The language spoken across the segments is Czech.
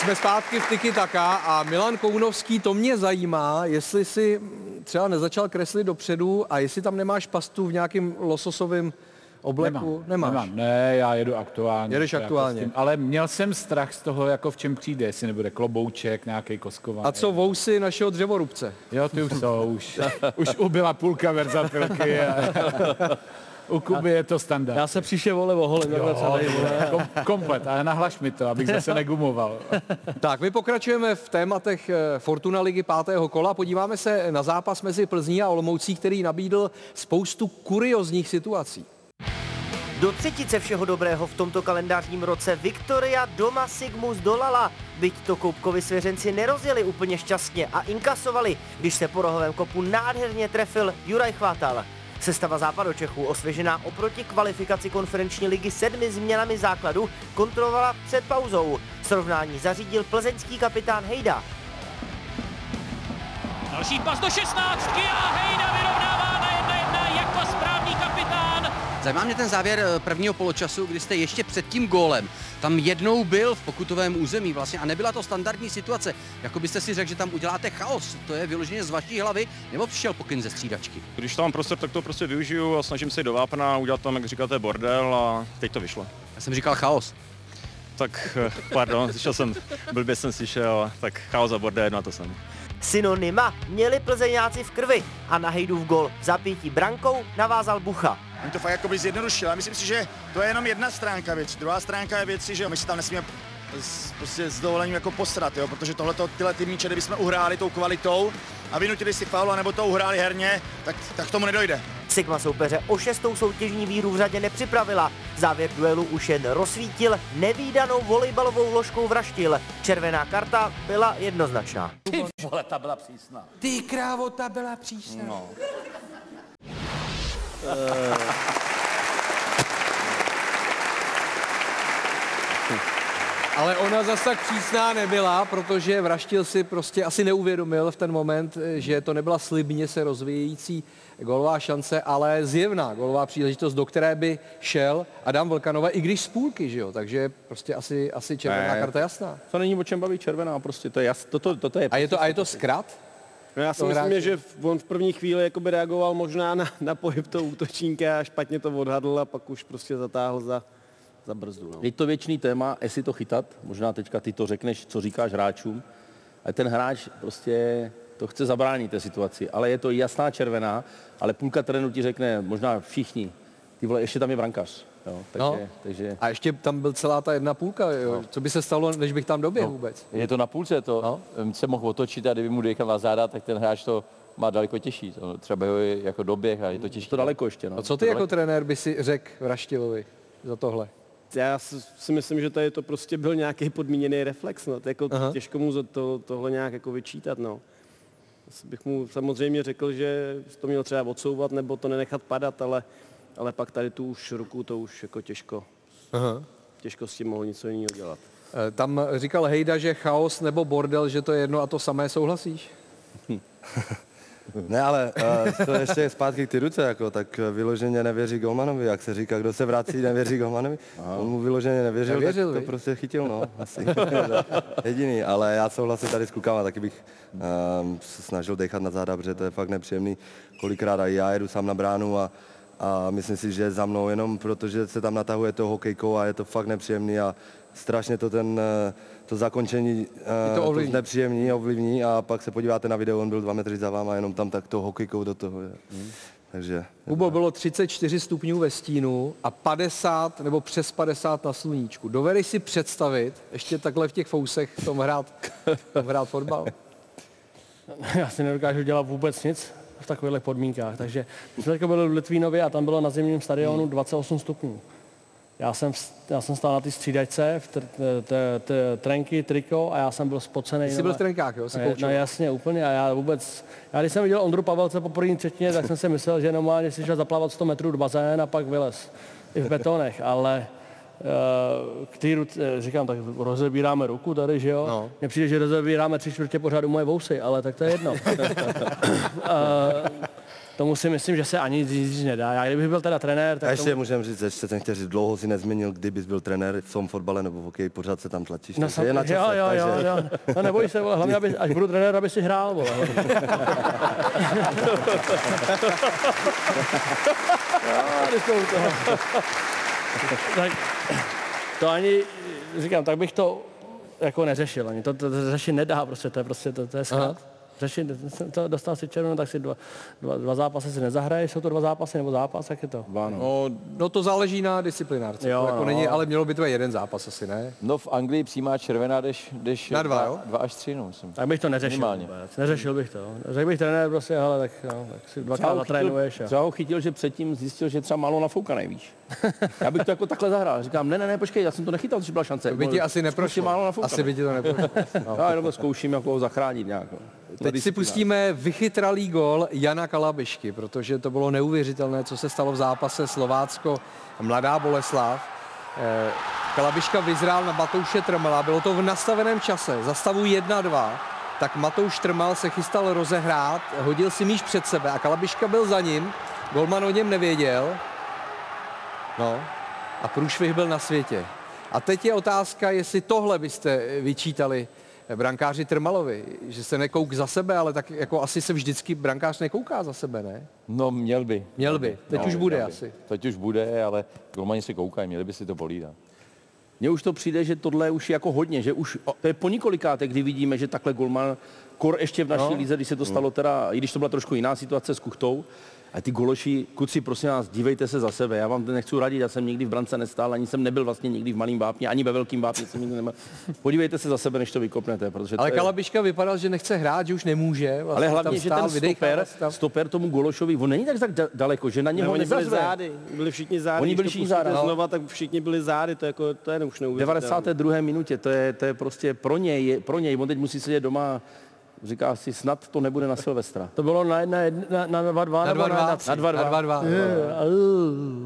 Jsme zpátky v Tiki Taka a Milan Kounovský, to mě zajímá, jestli si třeba nezačal kreslit dopředu a jestli tam nemáš pastu v nějakém lososovém obleku. Nemám, Nemáš. nemám. Ne, já jedu aktuálně. Jedeš Jako aktuálně. s tím, ale měl jsem strach z toho, jako v čem přijde, jestli nebude klobouček, nějaký koskovaný. A co vousy našeho dřevorubce? Jo, ty už jsou, už, už ubyla půlka verzatilky a u Kuby je to standard. Já se příště vole oholím, takhle celý, vole. Kom, komplet, ale nahlaš mi to, abych zase negumoval. Tak, my pokračujeme v tématech eh, Fortuna ligy pátého kola. Podíváme se na zápas mezi Plzní a Olomoucí, který nabídl spoustu kuriozních situací. Do třetice všeho dobrého v tomto kalendářním roce Viktoria doma Sigmus dolala. Byť to Koupkovi svěřenci nerozjeli úplně šťastně a inkasovali, když se po rohovém kopu nádherně trefil Juraj Chvátal. Sestava západočechů, osvěžená oproti kvalifikaci konferenční ligy sedmi změnami základu, kontrolovala před pauzou. Srovnání zařídil plzeňský kapitán Hejda. Další pas do 16 a Hejda vyrovnává Zajímá mě ten závěr eh, prvního poločasu, kdy jste ještě před tím gólem tam jednou byl v pokutovém území vlastně a nebyla to standardní situace. Jako byste si řekl, že tam uděláte chaos. To je vyloženě z vaší hlavy, nebo přišel pokyn ze střídačky? Když tam mám prostor, tak to prostě využiju a snažím se do vápna, udělat tam, jak říkáte, bordel a teď to vyšlo. Já jsem říkal chaos. Tak, eh, pardon, slyšel jsem, blbě jsem slyšel, tak chaos a bordel, a to jsem. Synonyma měli plzeňáci v krvi a na Hejdův gol v zapětí brankou navázal Bucha. On to fakt jakoby zjednodušil. A myslím si, že to je jenom jedna stránka věci. Druhá stránka je věci, že my si tam nesmíme s, prostě s dovolením jako posrat, jo? protože tohle tyhle ty míče, kdybychom uhráli tou kvalitou a vynutili si faul, nebo to uhráli herně, tak, tak tomu nedojde. Sigma soupeře o šestou soutěžní víru v řadě nepřipravila. Závěr duelu už jen rozsvítil, nevýdanou volejbalovou ložkou vraštil. Červená karta byla jednoznačná. Ty krávo, ta byla přísná. No. Ale ona zas tak přísná nebyla, protože Vraštil si prostě asi neuvědomil v ten moment, eh, že to nebyla slibně se rozvíjející golová šance, ale zjevná golová příležitost, do které by šel Adam Vlkanova, i když z půlky, že jo? Takže prostě asi, asi červená Ne. karta jasná. To není o čem bavit červená, prostě to je jas, toto, toto je A je to, a je to zkrat? No já si to myslím, hráče? že v- on v první chvíli jakoby reagoval možná na, na pohyb toho útočníka a špatně to odhadl a pak už prostě zatáhl za, za brzdu. No. Je to věčný téma, jestli to chytat. Možná teďka ty to řekneš, co říkáš hráčům. Ale ten hráč prostě to chce zabránit té situaci. Ale je to jasná červená, ale půlka terénu ti řekne, možná všichni, ty vole, ještě tam je brankař. Jo, takže, No. takže A ještě tam byl celá ta jedna půlka, jo? Co by se stalo, než bych tam doběhl vůbec? je to na půlce, to no. se mohl otočit a kdyby mu dejchal záda, tak ten hráč to má daleko těžší. To třeba ho je jako doběh a je to těžší. To daleko ještě. No. A co ty To jako daleko. trenér by si řekl Vraštilovi za tohle? Já si myslím, že tady to prostě byl nějaký podmíněný reflex. No. To jako Aha. těžko mu to, tohle nějak jako vyčítat. No. Bych mu samozřejmě řekl, že to měl třeba odsouvat nebo to nenechat padat, ale, ale pak tady tu už ruku, to už jako těžko, Aha. těžko s tím mohl něco jiného dělat. Eh, Tam říkal Hejda, že chaos nebo bordel, že to je jedno a to samé, souhlasíš? Ne, ale uh, to ještě zpátky k ty ruce, jako, tak eh, vyloženě nevěří Golmanovi, jak se říká, kdo se vrací, nevěří Golmanovi. On mu vyloženě nevěřil, Nevěřil, tak to viď? prostě chytil, no, asi. Jediný, ale já souhlasím tady s klukama, taky bych um, se snažil dechat na záda, protože to je fakt nepříjemný, kolikrát a já jedu sám na bránu a, a myslím si, že je za mnou jenom protože se tam natahuje to hokejkou a je to fakt nepříjemný a strašně to ten, eh, to zakončení eh, to ovlivní. nepříjemný, ovlivní a pak se podíváte na video, on byl dva metry za váma, jenom tam tak to hokejkou do toho. Je. Takže Hubo bylo 34 stupňů ve stínu a 50 nebo přes 50 na sluníčku. Dovedeš si představit ještě takhle v těch fousech v tom hrát, v tom hrát fotbal? Já si nedokážu dělat vůbec nic v takových podmínkách. Takže my jsme teďka byli v Litvínově a tam bylo na zimním stadionu 28 stupňů. Já jsem, já jsem stál na té střídačce, v tr, t, t, trenky, triko a já jsem byl spocený. Jsi byl v trenkách, jo? Se No, jasně, úplně. A já vůbec, já když jsem viděl Ondru Pavelce po první třetině, tak jsem si myslel, že normálně si šel zaplavat 100 metrů do bazén a pak vylez. I v betonech, ale eh, k té ruce, říkám, tak rozebíráme ruku tady, že jo? No. Mně přijde, že rozebíráme tři čtvrtě pořádu moje vousy, ale tak to je jedno. Eh, tomu si myslím, že se ani říct nedá. Já kdybych byl teda trenér, A tak ještě tomu, můžeme říct, ještě jsem chtěl říct, dlouho si nezměnil, kdybys byl trenér v tom fotbale nebo v hokeji, pořád se tam tlačíš. No, sam, je na jo, čase, jo, jo, takže- jo. No neboj se, vole, hlavně, aby, až budu trenér, aby si hrál, vole. jo, toho. tak, to ani, říkám, tak bych to jako neřešil ani. To, to, to řešit nedá, prostě, to je prostě, to, to je Aha. Řešit, to dostal si červenou, tak si dva, dva, dva zápasy si nezahraješ, jsou to dva zápasy nebo zápas, jak je to? No, no to záleží na disciplinárce. Jo, to jako no. není, ale mělo by to být jeden zápas asi, ne? No v Anglii přímá červená jdeš, jdeš Na dva, jo? dva až tři, no, myslím. Tak bych to neřešil Minimálně. vůbec. Neřešil bych to. Řekl bych trenér prostě, ale tak, no, tak si dvakrát zatrénuješ. A... třeba ho chytil, že předtím zjistil, že třeba málo nafoukaný, víš. Já bych to jako takhle zahrál. Říkám, ne, ne, ne, počkej, já jsem to nechytal, že byla šance. To by ti asi Zkus neprošlo. málo. Asi by ti to neprošlo. No. Já jenom zkouším, jako ho zachránit nějak. No. Teď si pustíme vychytralý gol Jana Kalabišky, protože to bylo neuvěřitelné, co se stalo v zápase Slovácko-Mladá Boleslav. Eh, Kalabiška vyzrál na Matouše Trmela, bylo to v nastaveném čase, za stavu 1-2, tak Matouš Trmal se chystal rozehrát, hodil si míč před sebe a Kalabiška byl za ním, golman o něm nevěděl, no a průšvih byl na světě. A teď je otázka, jestli tohle byste vyčítali brankáři Trmalovi, že se nekouk za sebe, ale tak jako asi se vždycky brankář nekouká za sebe, ne? No měl by. Měl by. Teď No, už bude by. asi. Teď už bude, ale golmani si koukají, měli by si to polídat. Mně už to přijde, že tohle už je jako hodně, že už to je po několikáté, kdy vidíme, že takhle golman, kor ještě v naší No. lize, když se to stalo teda, i když to byla trošku jiná situace s Kuchtou, a ty gološi, kuci, prosím vás, dívejte se za sebe. Já vám to nechci radit, já jsem nikdy v brance nestál, ani jsem nebyl vlastně nikdy v malém vápně, ani ve velkém vápně jsem nikdy nebyl. Podívejte se za sebe, než to vykopnete, protože Ale to je... Kalabiška vypadal, že nechce hrát, že už nemůže. Vlastně Ale tam hlavně, že stál, ten stoper, se tam. stoper tomu Gološovi, on není tak, tak da- daleko, že na něho oni byli zády, byli všichni zády. Oni byli všichni zády, no. Znova, tak všichni byli zády, to je, jako, to je už V neuvěřitelné. 92. minutě, to je, to je prostě pro něj, je- pro něj, on teď musí sedět doma, říká si, snad to nebude na Silvestra. To bylo na, jedna, na, na 2-2 Na nebo 2-2. na Na 2-2? 2-2.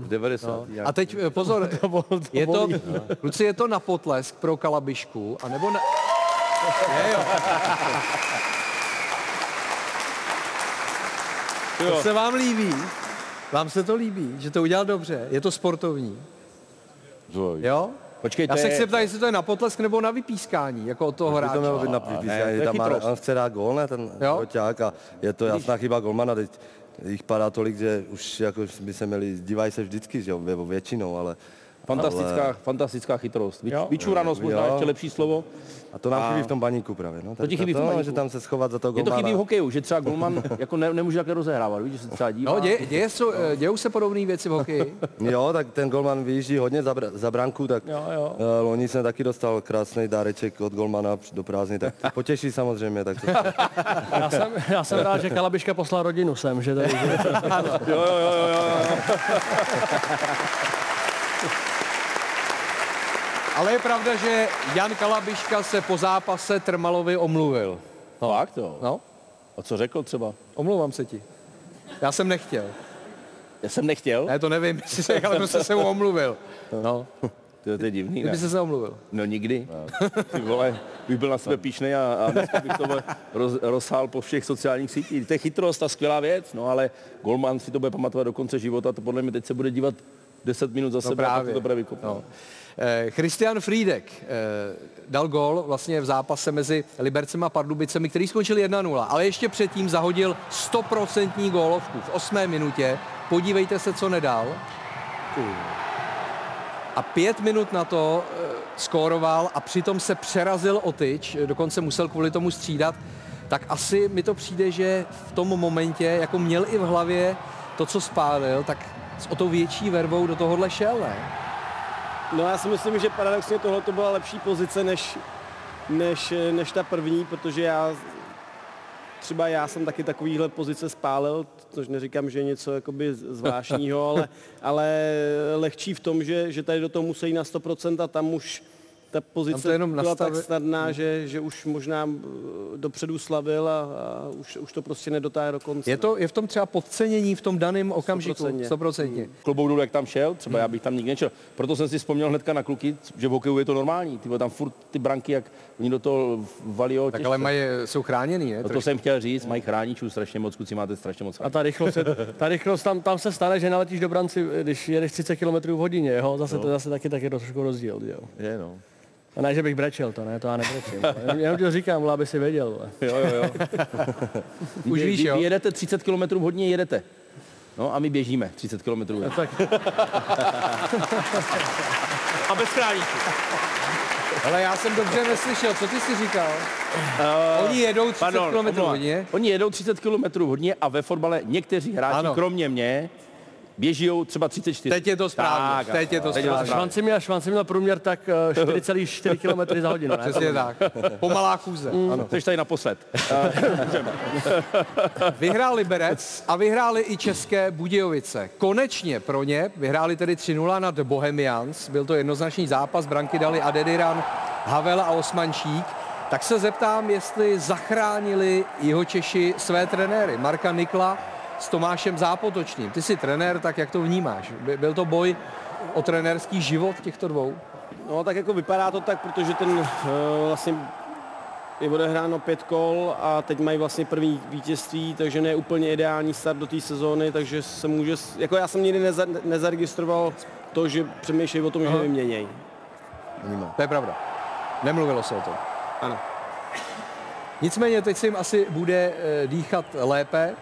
V 90. No. A teď eh, pozor, je to, kluci, je to na potlesk pro Kalabišku, anebo na... Ne, jo. To se vám líbí? Vám se to líbí, že to udělal dobře? Je to sportovní? Jo? Počkej, Já se je- chci ptát, jestli to je na potlesk nebo na vypískání, jako od toho hráče. to mělo být na vypískání, tam má, on chce dát gól, ne, ten? Hoťák a je to jasná chyba golmana, teď jich padá tolik, že už jako by se měli, dívají se vždycky, že jo, vě- většinou, ale... Fantastická, ale, fantastická chytrost. Vyč, Jo. vyčuranost možná Jo. ještě lepší slovo. a to nám A- chybí v tom baníku právě, no. To ti chybí v tom to, baníku. že tam se schovat za toho Je to golmana. chybí v hokeju, že třeba golman jako ne, nemůže takhle rozehrávat, víš, že se třeba dívá. No, děje, děje, jsou, eh, dějou se podobné věci v hokeji. Jo, tak ten golman vyjíždí hodně za, br- za branku, tak Jo, jo. eh, loni jsem taky dostal krásný dáreček od golmana do prázdny, tak to potěší samozřejmě, tak to, Já jsem, já jsem rád, že Kalabiška poslal rodinu sem, že tady, jo, jo, jo, jo. Ale je pravda, že Jan Kalabiška se po zápase Trmalovi omluvil. No. Fakt jo. No, A co řekl třeba? omlouvám se ti. Já jsem nechtěl. Já jsem nechtěl. Ne, to nevím, jestli se, ale prostě se mu omluvil. No, To, to je divný, kdyby se se omluvil. No nikdy. Ty vole, bych byl na sebe píšnej a, a dneska bych to roz, rozhál po všech sociálních sítích. To je chytrost a skvělá věc, no ale Golman si to bude pamatovat do konce života, to podle mě teď se bude dívat 10 minut za sebe a právě. pak to bude vykopnout. No. Eh, Christian Friedek eh, dal gol vlastně v zápase mezi Libercem a Pardubicemi, který skončil 1-0, ale ještě předtím zahodil 100% gólovku v 8. minutě. Podívejte se, co nedal. A pět minut na to eh, skóroval a přitom se přerazil o tyč, dokonce musel kvůli tomu střídat. Tak asi mi to přijde, že v tom momentě, jako měl i v hlavě to, co spálil, tak s o to větší verbou do tohohle šel, ne? No já si myslím, že paradoxně tohle to byla lepší pozice než, než, než ta první, protože já třeba já jsem taky takovýhle pozice spálil, což neříkám, že je něco jakoby zvláštního, ale, ale lehčí v tom, že, že tady do toho musí na 100% a tam už ta pozice to jenom byla tak nastavi- snadná, že, že už možná eh, dopředu slavil a, a už, už to prostě nedotáhne do konce. Je, to, je v tom třeba podcenění v tom daném okamžiku? 100%. 100%. Klobouk dolů, jak tam šel, třeba já bych tam nikdy nešel. Proto jsem si vzpomněl hnedka na kluky, že v hokeju je to normální. Ty tam furt ty branky, jak oni do toho valí Tak ale mají, jsou chráněný, ne? No to jsem chtěl říct, mají chráničů strašně moc, kluci máte strašně moc. A ta rychlost, je- ta rychlost tam, tam se stane, že naletíš do branci, když jedeš 30 km v hodině, jo? Zase, No. to zase taky, taky trošku rozdíl, jo? Je, no. A ne, že bych brečel, to ne, to já nebrečím. Jenom, to říkám, vole, aby si věděl. Vole. Jo, jo, jo. Už vy, víš, vy, jo? vy jedete 30 km hodně, jedete. No a my běžíme 30 km hodně. Tak, A bez chráníků. Ale já jsem dobře neslyšel, co ty jsi říkal? Oni jedou 30 Pardon, km hodně. Oni jedou 30 km hodně a ve fotbale někteří hráči, ano. kromě mě, běží třeba 34. Teď je to správně, teď je to správně. Švanci měl, Švanci měl průměr tak eh, 4,4 km za hodinu, ne? Přesně tak. Pomalá chůze. Ano. Jsi tady naposled. Vyhrál Liberec a vyhráli i České Budějovice. Konečně pro ně vyhráli tedy 3-0 nad Bohemians. Byl to jednoznačný zápas, branky dali Adediran, Havel a Osmančík. Tak se zeptám, jestli zachránili jeho Češi své trenéry. Marka Nikla s Tomášem Zápotočným. Ty jsi trenér, tak jak to vnímáš? By- Byl to boj o trenérský život těchto dvou? No tak jako vypadá to tak, protože ten uh, vlastně je odehráno pět kol a teď mají vlastně první vítězství, takže ne úplně ideální start do té sezóny, takže se může, jako já jsem nikdy neza, nezaregistroval to, že přemýšlejí o tom, že Aha. vyměnějí. To je pravda. Nemluvilo se o tom. Ano. Nicméně teď se jim asi bude eh, dýchat lépe.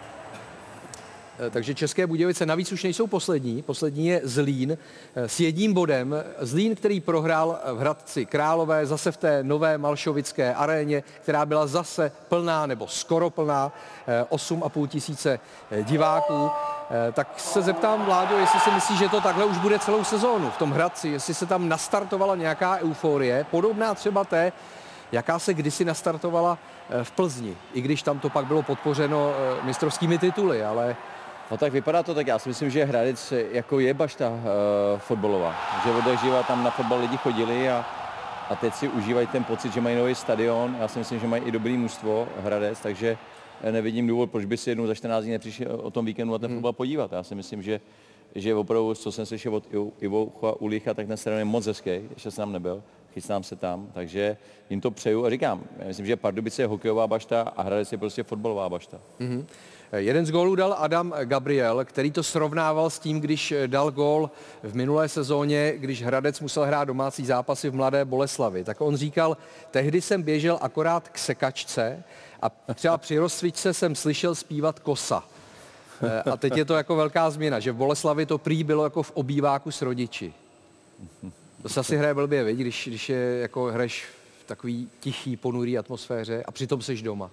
Eh, Takže České Budějovice navíc už nejsou poslední. Poslední je Zlín eh, s jedním bodem. Zlín, který prohrál v Hradci Králové zase v té nové Malšovické aréně, která byla zase plná nebo skoro plná, eh, 8,5 tisíce eh, diváků. Eh, Tak se zeptám Vláďo, jestli si myslí, že to takhle už bude celou sezónu v tom Hradci, jestli se tam nastartovala nějaká euforie, podobná třeba té, jaká se kdysi nastartovala eh, v Plzni, i když tam to pak bylo podpořeno eh, mistrovskými tituly, ale No tak vypadá to tak, já si myslím, že Hradec jako je bašta uh, fotbalová. Že od jak živa tam na fotbal lidi chodili a, a teď si užívají ten pocit, že mají nový stadion. Já si myslím, že mají i dobrý mužstvo Hradec, takže eh, nevidím důvod, proč by si jednou za 14 dní nepřišli o tom víkendu na ten Hmm. fotbal podívat. Já si myslím, že, že opravdu, co jsem slyšel od Ivo- Ivo Ulicha, tak ten stadion je moc hezký, ještě jsem tam nebyl, chystám se tam, takže jim to přeju a říkám, já myslím, že Pardubice je hokejová bašta a Hradec je prostě fotbalová bašta. Mhm. Jeden z gólů dal Adam Gabriel, který to srovnával s tím, když dal gól v minulé sezóně, když Hradec musel hrát domácí zápasy v Mladé Boleslavi. Tak on říkal, tehdy jsem běžel akorát k sekačce a třeba při rozcvičce jsem slyšel zpívat kosa. Eh, A teď je to jako velká změna, že v Boleslavi to prý bylo jako v obýváku s rodiči. To se asi hraje blbě, viď? Když, když je jako hraješ v takový tichý, ponurý atmosféře a přitom seš doma.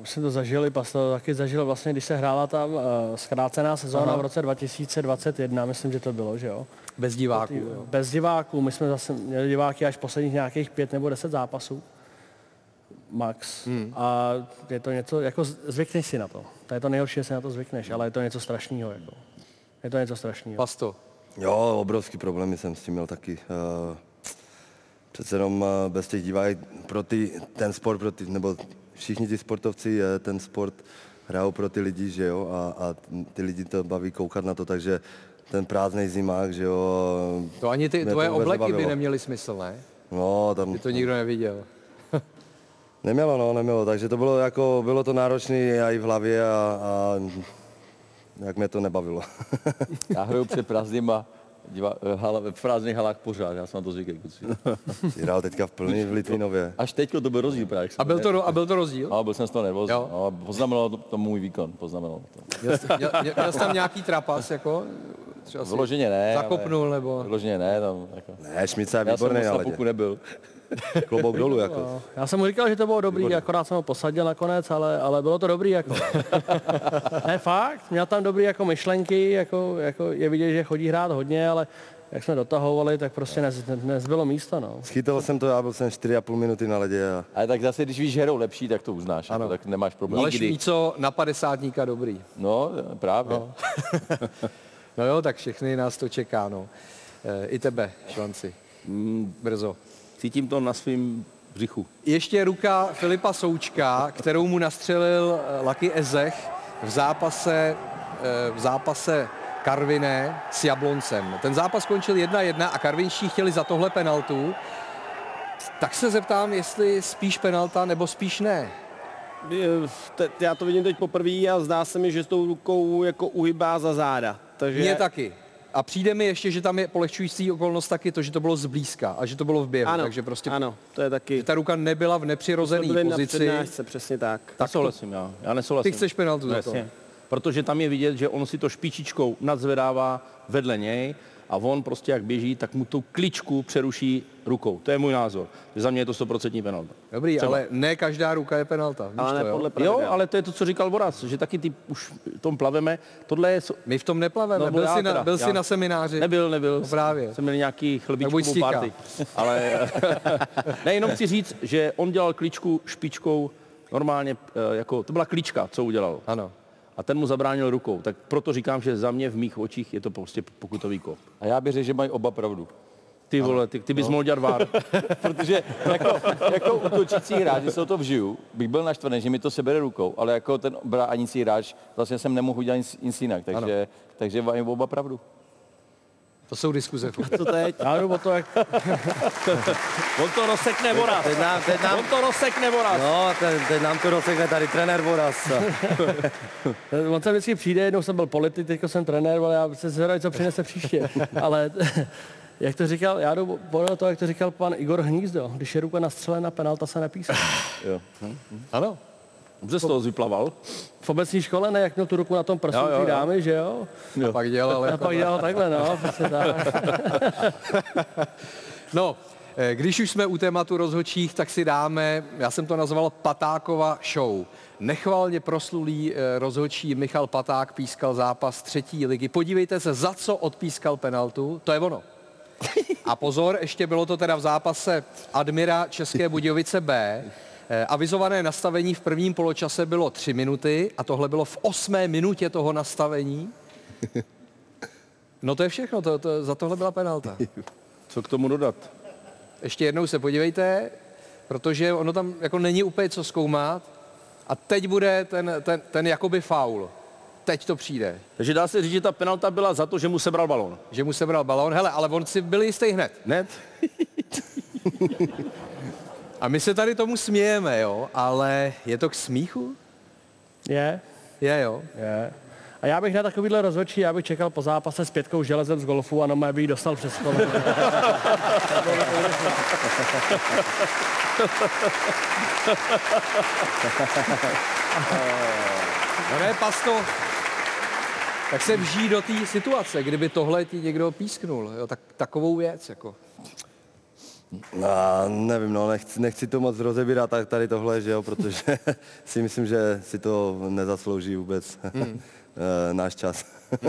My jsme to zažili, pas to taky zažil vlastně, když se hrála ta uh, zkrácená sezóna Aha. v roce 2021, myslím, že to bylo, že jo? Bez diváků. jo. Bez diváků, my jsme zase měli diváky až posledních nějakých pět nebo deset zápasů. Max. Hmm. A je to něco, jako zvykneš si na to. To je to nejhorší, že si na to zvykneš, ale je to něco strašného. Jako. Je to něco strašného. Pasto. Jo, obrovský problémy jsem s tím měl taky. Uh, přece jenom uh, bez těch diváků pro ty, ten sport, pro ty, nebo všichni ty sportovci, eh, ten sport hrajou pro ty lidi, že jo, a, a ty lidi to baví koukat na to, takže ten prázdný zimák, že jo. To ani ty tvoje obleky by nebavilo. neměly smysl, ne? No, tam... Ty to nikdo neviděl. Nemělo, no, nemělo, takže to bylo jako, bylo to náročné i v hlavě a, a jak mě to nebavilo. Já hraju před prázdnýma diva, eh, hala, v prázdných halách pořád, já jsem na to zvyklý, kluci. Hrál teďka v plný v Litvinově. Až teď to byl rozdíl právě. A byl to, a byl to rozdíl? No, byl jsem z toho nervózní. Jo. No, poznamenalo to, to můj výkon, poznamenalo to. Měl, jsi- měl, měl, jsi tam nějaký trapas, jako? Třeba Vyloženě ne. Zakopnul, ale, nebo? Vyloženě ne, tam jako. Ne, Šmica je Já jsem výborný na puku nebyl. Klobouk dolů, jako. No, Já jsem mu říkal, že to bylo dobrý, akorát jsem ho posadil nakonec, ale, ale bylo to dobrý. Jako. ne, fakt, měl tam dobrý jako myšlenky, jako, jako je vidět, že chodí hrát hodně, ale jak jsme dotahovali, tak prostě nez, ne- nezbylo místo. No. Schytal jsem to, já byl jsem 4,5 minuty na ledě a Ale tak zase, když víš, že hrajou lepší, tak to uznáš. Ano. tak nemáš problém. Ale Nikdy. Šmíco na padesátníka dobrý. No, právě. No. no jo, tak všechny nás to čeká, no. E, I tebe, Švanci. Mm, Brzo. Cítím to na svém břichu. Ještě ruka Filipa Součka, kterou mu nastřelil eh, Lucky Ezech v zápase, eh, v zápase Karviné s Jabloncem. Ten zápas skončil 1-1 a Karvinští chtěli za tohle penaltu. Tak se zeptám, jestli spíš penalta nebo spíš ne. Já to vidím teď poprvé a zdá se mi, že s tou rukou jako uhybá za záda. Takže Mně taky. A přijde mi ještě, že tam je polehčující okolnost taky to, že to bylo zblízka a že to bylo v běhu. Ano, takže prostě ano, to je taky. že ta ruka nebyla v nepřirozené byli na pozici. přednášce, přesně tak. Tak souhlasím já. Já nesouhlasím. Ty chceš penaltu za to. Jasně. Protože tam je vidět, že on si to špičičkou nadzvedává vedle něj a on prostě jak běží, tak mu tu kličku přeruší rukou. To je můj názor. Za mě je to 100% penalta. Dobrý, Třeba. ale ne každá ruka je penalta. Víš Ale to, ne jo? podle Jo, ale to je to, co říkal Boras, že taky ty už v tom plaveme. Tohle je... My v tom neplaveme. No, byl jsi, na, byl jsi na semináři. Nebyl, nebyl. No právě. Jsem měl nějaký stíka. party. Ale ne, jenom chci říct, že on dělal kličku špičkou normálně, eh, jako, to byla klička, co udělal. Ano. A ten mu zabránil rukou. Tak proto říkám, že za mě v mých očích je to prostě pokutový kop. A já bych řekl, že mají oba pravdu. Ty vole, ty, ty bys mohl dělat vár. Protože jako, jako útočící hráč, když se o to vžiju, bych byl naštvaný, že mi to sebere rukou, ale jako ten bránící hráč, vlastně jsem nemohl udělat nic, nic jinak, takže, takže mají oba pravdu. To jsou diskuze. Co teď? Já jdu o to, jak On to rozsekne Boras. Teď nám, teď nám, On to rozsekne Boras. no, teď, teď nám to rozsekne tady trenér Boras. On sem vždycky přijde, jednou jsem byl politik, teď jsem trenér, ale já se zvedám, co přinese příště. Ale jak to říkal, já jdu podle toho, jak to říkal pan Igor Hnízdo, když je ruka nastřelena, penalta se nepíše. Jo. Ano. Dobře z toho vyplaval. V obecní škole ne, jak měl tu ruku na tom prstu Jo, jo, ty jo. dámy, že jo? A pak dělal A jako... pak dělal takhle, no, prostě tak. No, eh, když už jsme u tématu rozhodčích, tak si dáme, já jsem to nazval Patákova show. Nechvalně proslulý eh, rozhodčí Michal Paták pískal zápas třetí ligy. Podívejte se, za co odpískal penaltu, to je ono. A pozor, ještě bylo to teda v zápase Admira České Budějovice B. Eh, Avizované nastavení v prvním poločase bylo tři minuty a tohle bylo v osmé minutě toho nastavení. No to je všechno, to, to, za tohle byla penalta. Co k tomu dodat? Ještě jednou se podívejte, protože ono tam jako není úplně co zkoumat. A teď bude ten, ten, ten jakoby faul. Teď to přijde. Takže dá se říct, že ta penalta byla za to, že mu sebral balon. Že mu sebral balón. Hele, ale on si byl jistý hned. Hned? A my se tady tomu smějeme, jo, ale je to k smíchu? Je, Je, jo. je. A já bych na takovýhle rozhodčí, já bych čekal po zápase s pětkou železem z golfu a no bych ji dostal přes kolo. No ne, pasto. Tak se vží do té situace, kdyby tohle ti někdo písknul, jo, tak takovou věc, jako. No, nevím, no, nechci, nechci to moc rozebírat tak tady tohle, že jo, protože si myslím, že si to nezaslouží vůbec hmm. náš čas.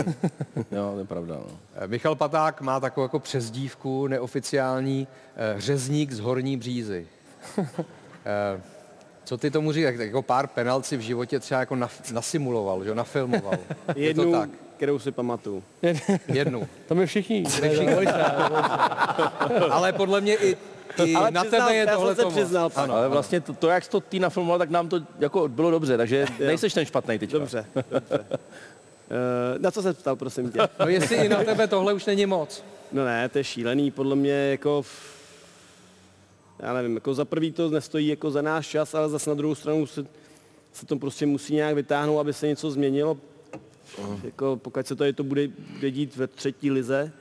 Jo, to je pravda. No. Eh, Michal Paták má takovou jako přezdívku neoficiální eh, řezník z Horní Břízy. Eh, Co ty tomu říkáš? Tak jako pár penalt si v životě třeba jako nasimuloval, že jo, nafilmoval. Je to Jednu, tak? Kterou si pamatuju. Jednu. To my všichni. My všichni. Ale podle mě i, i Ale na přiznal- tebe je tohle se to přiznal, Ano. Ale vlastně to, to jak jsi to ty nafilmoval, tak nám to jako bylo dobře, takže nejseš ten špatný teď. Dobře, dobře. Eh, na co se ptal, prosím tě? No jestli i na tebe tohle už není moc. No ne, to je šílený, podle mě jako... v- Já nevím, jako za prvý to nestojí jako za náš čas, ale zase na druhou stranu se, se to prostě musí nějak vytáhnout, aby se něco změnilo. Jako pokud se to, je, to bude, bude dít ve třetí lize,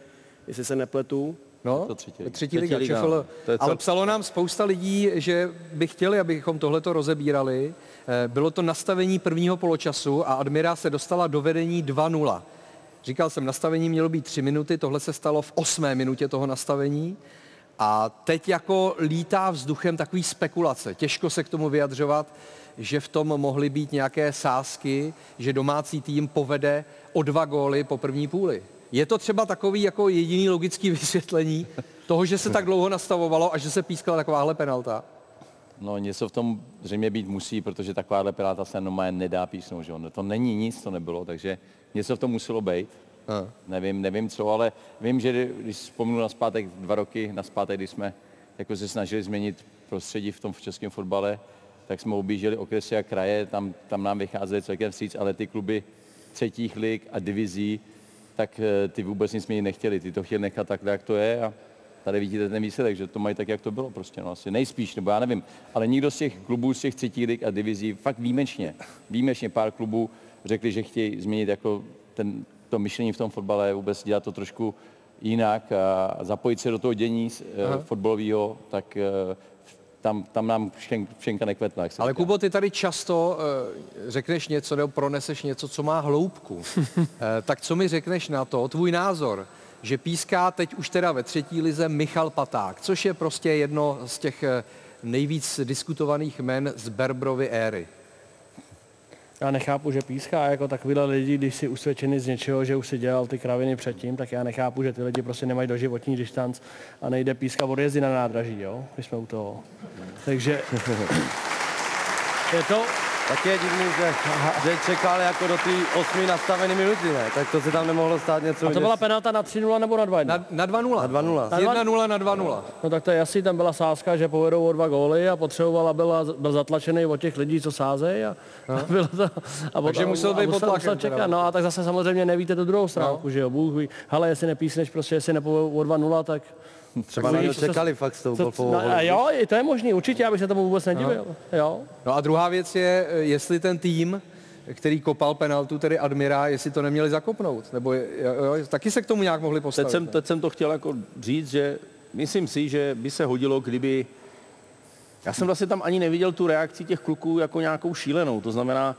jestli se nepletu, No, To třetí třetí, liga. liga, liga, ČFL. no. To je Ale cel- psalo nám spousta lidí, že by chtěli, abychom tohleto rozebírali. Eh, Bylo to nastavení prvního poločasu a Admira se dostala do vedení 2-0. Říkal jsem, nastavení mělo být 3 minuty, tohle se stalo v osmé minutě toho nastavení. A teď jako lítá vzduchem takový spekulace. Těžko se k tomu vyjadřovat, že v tom mohly být nějaké sázky, že domácí tým povede o dva góly po první půli. Je to třeba takový jako jediný logický vysvětlení toho, že se tak dlouho nastavovalo a že se pískala takováhle penalta? No něco v tom zřejmě být musí, protože takováhle penalta se normálně nedá písnout, že on. To není nic, to nebylo, takže něco v tom muselo být. Nevím, nevím co, ale vím, že když vzpomnu na zpátek dva roky, na zpátek, když jsme jako se snažili změnit prostředí v tom v českém fotbale, tak jsme objížděli okresy a kraje, tam, tam nám vycházeli celkem vstříc, ale ty kluby třetích lig a divizí, tak eh, ty vůbec nic měnit nechtěli, ty to chtěli nechat tak, jak to je a tady vidíte ten výsledek, že to mají tak, jak to bylo prostě, no asi nejspíš, nebo já nevím, ale nikdo z těch klubů, z těch třetích lig a divizí, fakt výjimečně, výjimečně pár klubů řekli, že chtějí změnit jako ten, to myšlení v tom fotbale, vůbec dělat to trošku jinak a zapojit se do toho dění Aha. uh, fotbalového, tak uh, tam, tam nám všen, všenka nekvetla. Jak se Ale říká. Kubo, ty tady často uh, řekneš něco nebo proneseš něco, co má hloubku. uh, tak co mi řekneš na to, tvůj názor, že píská teď už teda ve třetí lize Michal Paták, což je prostě jedno z těch eh, nejvíc diskutovaných men z Berbrovy éry. Já nechápu, že píská jako takovýhle lidi, když si usvědčený z něčeho, že už si dělal ty kraviny předtím, tak já nechápu, že ty lidi prostě nemají doživotní distanc a nejde píska odjezdy na nádraží, jo, když jsme u toho. Takže je to, Tak je divný, že, že čekal jako do té osmi nastavené minuty, ne? Tak to se tam nemohlo stát něco. a to byla penalta na 3-0 nebo na 2-1? Na, na 2-0. Na 2-0. Z 1-0 na 2-0. No tak to je jasný, tam byla sázka, že povedou o dva góly a potřebovala, byla, byl zatlačený od těch lidí, co sázejí a, a bylo to, a Takže musel být a pod musel, tlakem čekat, no a tak zase samozřejmě nevíte tu druhou stránku, no. že jo, Bůh ví, hele, jestli nepísneš, prostě jestli nepovedou o 2-0, tak Třeba na něj čekali fakt s tou co, golfovou no, a holou. jo, i to je možný, určitě, abych se tomu vůbec nedivil. Jo. No a druhá věc je, eh, jestli ten tým, který kopal penaltu, tedy Admira, jestli to neměli zakopnout. Nebo je, jo, jo, taky se k tomu nějak mohli postavit. Teď jsem, teď jsem to chtěl jako říct, že myslím si, že by se hodilo, kdyby... Já jsem vlastně tam ani neviděl tu reakci těch kluků jako nějakou šílenou. To znamená,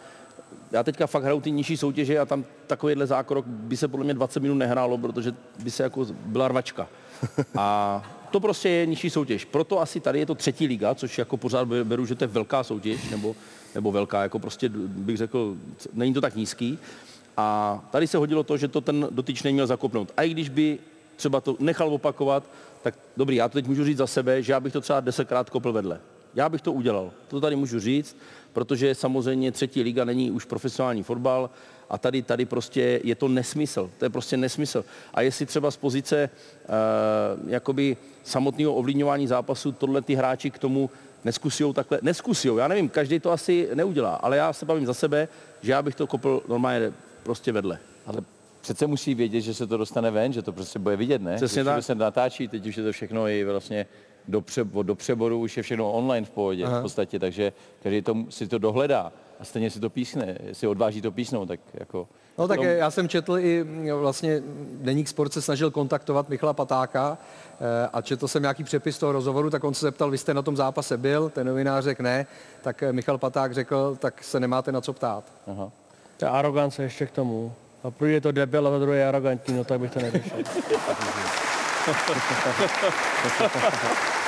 já teďka fakt hraju ty nižší soutěže a tam takovýhle zákrok by se podle mě 20 minut nehrálo, protože by se jako byla rvačka. A to prostě je nižší soutěž. Proto asi tady je to třetí liga, což jako pořád beru, že to je velká soutěž, nebo, nebo velká, jako prostě bych řekl, není to tak nízký. A tady se hodilo to, že to ten dotyčný měl zakopnout. A i když by třeba to nechal opakovat, tak dobrý, já to teď můžu říct za sebe, že já bych to třeba desetkrát kopl vedle. Já bych to udělal. To tady můžu říct, protože samozřejmě třetí liga není už profesionální fotbal a tady, tady prostě je to nesmysl. To je prostě nesmysl. A jestli třeba z pozice uh, jakoby samotného ovlivňování zápasu tohle ty hráči k tomu neskusijou takhle, neskusijou, já nevím, každý to asi neudělá, ale já se bavím za sebe, že já bych to kopl normálně prostě vedle. Ale přece musí vědět, že se to dostane ven, že to prostě bude vidět, ne? Přesně tak. se natáčí, teď už je to všechno i vlastně do, pře, do přeboru, už je všechno online v pohodě Aha. v podstatě, takže každý to, si to dohledá a stejně si to písne, jestli odváží to písnout, tak jako... No tak to- já jsem četl i vlastně Deník Sport se snažil kontaktovat Michala Patáka eh, a četl jsem nějaký přepis toho rozhovoru, tak on se zeptal, vy jste na tom zápase byl, ten novinář řekl ne, tak eh, Michal Paták řekl, tak se nemáte na co ptát. Aha. To je arogance ještě k tomu. A první je to debil a ve druhé je arrogantní, no tak bych to neřešil. ハハハハ。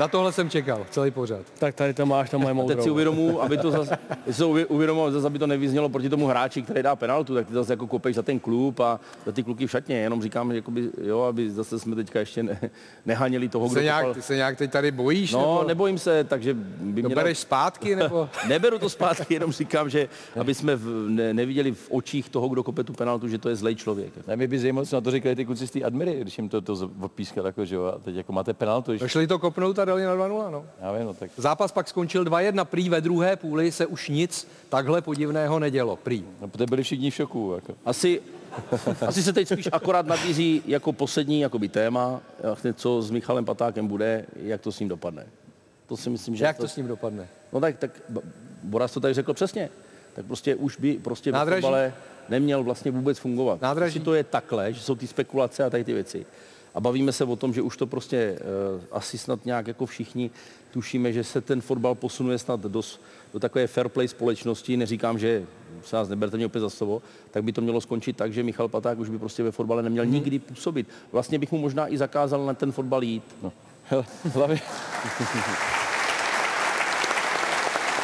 Na tohle jsem čekal, celý pořad. tak tady to máš, to moje A moudrou. teď si uvědomuji, aby to zase, si to uvě- uvědomoval, zase, aby to nevyznělo proti tomu hráči, který dá penaltu, tak ty zase jako kopeš za ten klub a za ty kluky v šatně. Jenom říkám, že jakoby, jo, aby zase jsme teďka ještě ne, nehaněli toho, Ty kdo se, nějak, kopal. ty se nějak teď tady bojíš? No, nebo nebojím se, takže by to měla... bereš zpátky? Nebo... Neberu to zpátky, jenom říkám, že aby jsme v, ne, neviděli v očích toho, kdo kope tu penaltu, že to je zlej člověk. Ne, mě by zajímalo, co na to říkali ty kluci z té Admiry, když jim to, to odpískali, jako, že jo, a teď jako máte penaltu, když... Došli to kopnout a dali na 2-0, no. Já vím, no, tak Zápas pak skončil 2-1, prý ve druhé půli se už nic takhle podivného nedělo, prý. no, protože byli všichni v šoku, jako. Asi, asi se teď spíš akorát nabízí jako poslední jakoby téma, jak- co s Michalem Patákem bude, jak to s ním dopadne. To si myslím, že... Jak to s ním dopadne? No tak, tak Boras to tady řekl přesně. Tak prostě už by prostě Nádraží? ve fotbale neměl vlastně vůbec fungovat. Nádraží? Jestli to je takhle, že jsou ty spekulace a tady ty věci. A bavíme se o tom, že už to prostě uh, asi snad nějak jako všichni tušíme, že se ten fotbal posunuje snad do, do takové fair play společnosti. Neříkám, že se nás neberte mě opět za slovo, tak by to mělo skončit tak, že Michal Paták už by prostě ve fotbale neměl Mhm. nikdy působit. Vlastně bych mu možná i zakázal na ten fotbal jít. No. Hele, hlavně,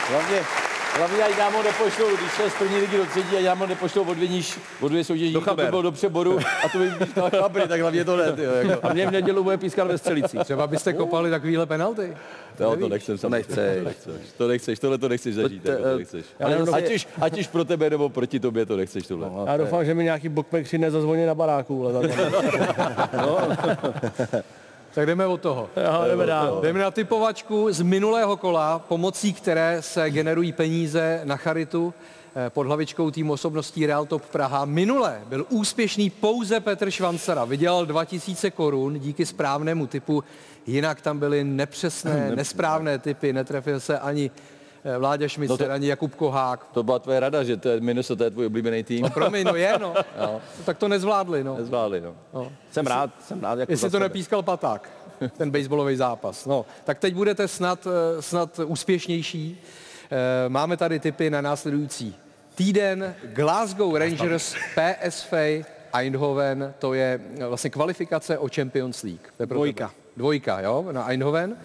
hlavně, Hlavně ať nám ho nepošlou, když šel z první ligy do třetí, ať nám ho nepošlou od dvě níž, od dvě soutěží, Do to by bylo do přeboru a to by pískal chabry, tak hlavně to ne, tyjo, jako. A mě v nedělu bude pískat ve střelici. Třeba byste kopali takovýhle penalty. To, to nechcem To nechceš. To nechceš, to nechceš, tohle to nechceš zažít, To- jako to- to nechceš. Jenom Ať doufám- už, ať už pro tebe nebo proti tobě to nechceš tohle. Já doufám, že mi nějaký bookmaker nezazvoní na baráku. Ale Tak jdeme od toho. jo, jdeme dál. Jdeme na typovačku z minulého kola, pomocí které se generují peníze na charitu eh, pod hlavičkou týmu osobností Real Top Praha. Minule byl úspěšný pouze Petr Švancera. Vydělal 2000 korun díky správnému typu, jinak tam byly nepřesné, nesprávné typy, netrefil se ani eh, Vláďa Šmicer, No to- ani Jakub Kohák. To byla tvoje rada, že to je Minnesota je tvůj oblíbený tým. Promiň, no je, no. Tak to nezvládli, no. Nezvládli, no. no. Jsem rád, jsem rád. Jako Jestli to nepískal paták, ten baseballový zápas. No, tak teď budete snad, eh, snad úspěšnější. Eh, Máme tady typy na následující týden. Glasgow Rangers, PSV, Eindhoven, to je vlastně kvalifikace o Champions League. To Dvojka. tebe. Dvojka, jo, na Eindhoven.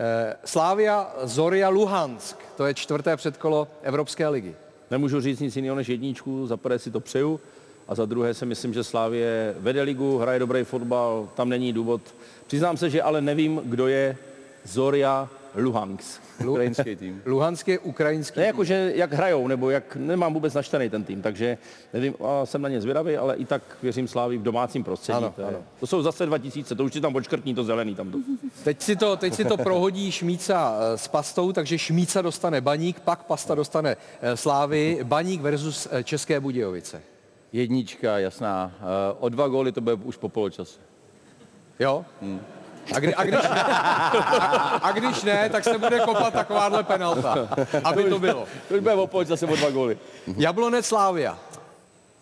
Eh, Slavia, Zoria, Luhansk, to je čtvrté předkolo Evropské ligy. Nemůžu říct nic jiného než jedničku, za prvé si to přeju a za druhé si myslím, že Slávě vede ligu, hraje dobrý fotbal, tam není důvod. Přiznám se, že ale nevím, kdo je Zoria Luhansk. Ukrajinský tým. Luhansk je ukrajinský. Ne jako, že jak hrajou, nebo jak nemám vůbec načtený ten tým, takže nevím, a jsem na ně zvědavý, ale i tak věřím Slávy v domácím prostředí. Ano, to, ano. to jsou zase 2000, to už si tam počkrtní to zelený tam. Teď si to, teď si to prohodí Šmíca eh, s Pastou, takže Šmíca dostane Baník, pak Pasta dostane eh, Slávy, Baník versus eh, České Budějovice. Jednička, jasná. O dva góly to bude už po poločase. Jo? A, kdy, a, když, a, a když ne, tak se bude kopat takováhle penalta, aby to bylo. To už bude o poločase o dva góly. Jablonec Slávia.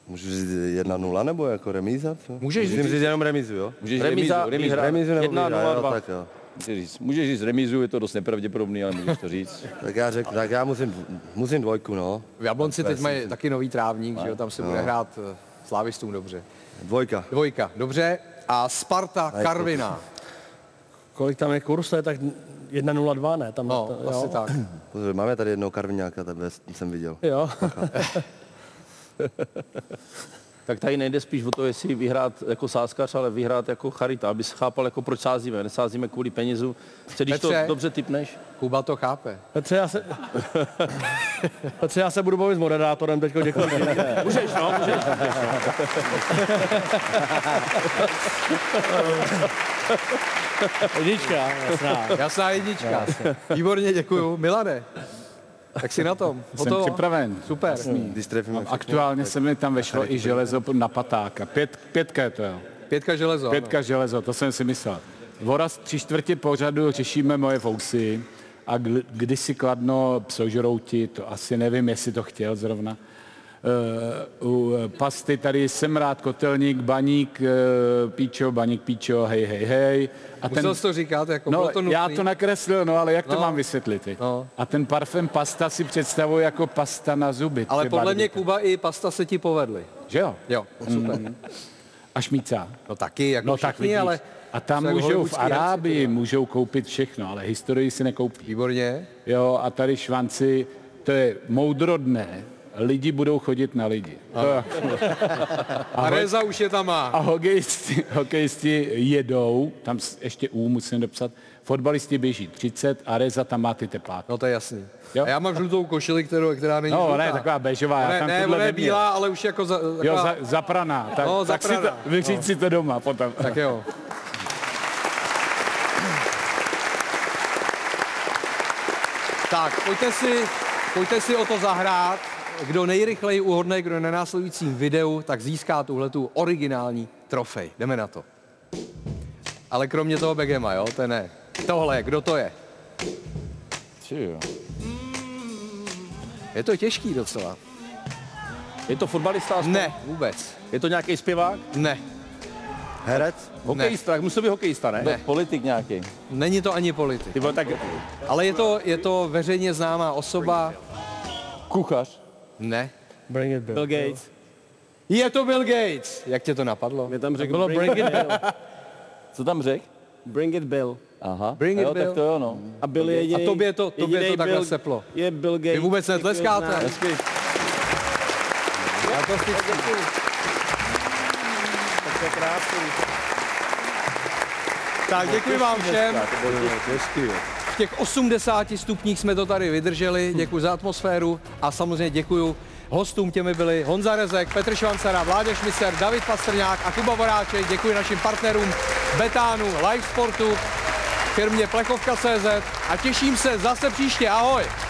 Můžu říct 1-0 nebo jako remíza? Co? Můžeš Musím říct- říct jenom remízu, jo? Můžeš Remíza, remízu, remízu. Remízu nebo Jedna, výhra, nula, jo, dva. tak jo. Můžeš říct, můžeš říct remízu, je to dost nepravděpodobný, ale můžeš to říct. Tak já řeknu, tak já musím, musím dvojku, no. V Jablonci teď mají taky nový trávník, že jo, tam se bude hrát eh, slávistům dobře. Dvojka. Dvojka, dobře. A Sparta Karviná. Kolik tam je kurz, to je tak 1,02, ne? Tam, No, to, asi jo. tak. Pozor, máme tady jednoho karviňáka, tebe jsem viděl. Jo. Tak tady nejde spíš o to, jestli vyhrát jako sáskař, ale vyhrát jako charita, aby chápal, jako proč sázíme. Nesázíme kvůli penězu. Chce, když to Petře. dobře typneš. Kuba to chápe. Petře, já se... Petře, já se budu bavit s moderátorem teď, děkuji. Můžeš, no, můžeš. Jednička, jasná. Jasná jednička. Výborně, děkuju. Milane, tak si na tom. Jsem Hotovo? připraven. Super. Když trefíme všechny. Aktuálně se mi tam vešlo i železo na patáka. Pět, pětka je to, jo. Pětka železo. Pětka železo, to jsem si myslel. Voraz tři čtvrtě pořadu řešíme moje fousy a kdysi kladno psožrouti, to asi nevím, jestli to chtěl zrovna. Uh, u eh, pasty tady jsem rád kotelník, baník, uh, píčo, baník, píčo, hej, hej, hej. A Musel jsi to říkat, jako no, to nutný. já to nakreslil, no ale jak to No. mám vysvětlit? No. A ten parfém pasta si představuji jako pasta na zuby. Ale podle mě to- Kuba i pasta se ti povedly. Že jo? Jo, super. A šmíca. No taky, jako No všichni, tak vidíš. ale... a tam můžou v Arábii můžou koupit všechno, ale historii si nekoupí. Výborně. Jo, a tady švanci, to je moudrodné. Lidi budou chodit na lidi. To, A Reza už je tam má. a hokejisti, hokejisti jedou, tam ještě U musím dopsat, fotbalisti běží 30 a Reza tam má ty tepláky. No to je jasný. Jo. A já mám žlutou košili, kterou, která není No, žlutá. ne, taková béžová, já ne, tam ne, ona je bílá, ale už jako za, taková... Jo, za, zapraná. Tak, No, tak si to, zapraná. vyříct No. si to doma potom. Tak jo. Tak, pojďte si, pojďte si o to zahrát. Kdo nejrychleji uhodne, kdo na následujícím videu, tak získá tuhle tu originální trofej. Jdeme na to. Ale kromě toho Begema, jo, to ne. Tohle, kdo to je? Jo. Je to těžký docela. Je to fotbalista? aspoň? Ne, vůbec. Je to nějaký zpěvák? Ne, Herec? Hokejista, tak musí být hokejista, ne? Ne. Politik nějaký. není to ani politik. Ty vole, tak Ale je to, je to veřejně známá osoba. Kuchař. Ne. Bring it, Bill. Bill Gates. Je to Bill Gates. Jak tě to napadlo? Mě tam řekl Bylo bring, bring it it, Bill. Co tam řekl? Bring it Bill. Aha, Bring it, jo, Bill. tak to jo, no. A byl jediný, A tobě to, tobě to takhle Bill- seplo. Je Bill Gates. Vy vůbec netleskáte? Hezky. Fantastický. Tak to je krásný. Tak děkuji vám všem. To těch 80 stupních jsme to tady vydrželi. Děkuji za atmosféru a samozřejmě děkuji hostům, těmi byli Honza Rezek, Petr Švancera, Vláďa Šmiser, David Pastrňák a Kuba Voráček. Děkuji našim partnerům Betánu, Live Sportu, firmě Plechovka.cz a těším se zase příště. Ahoj!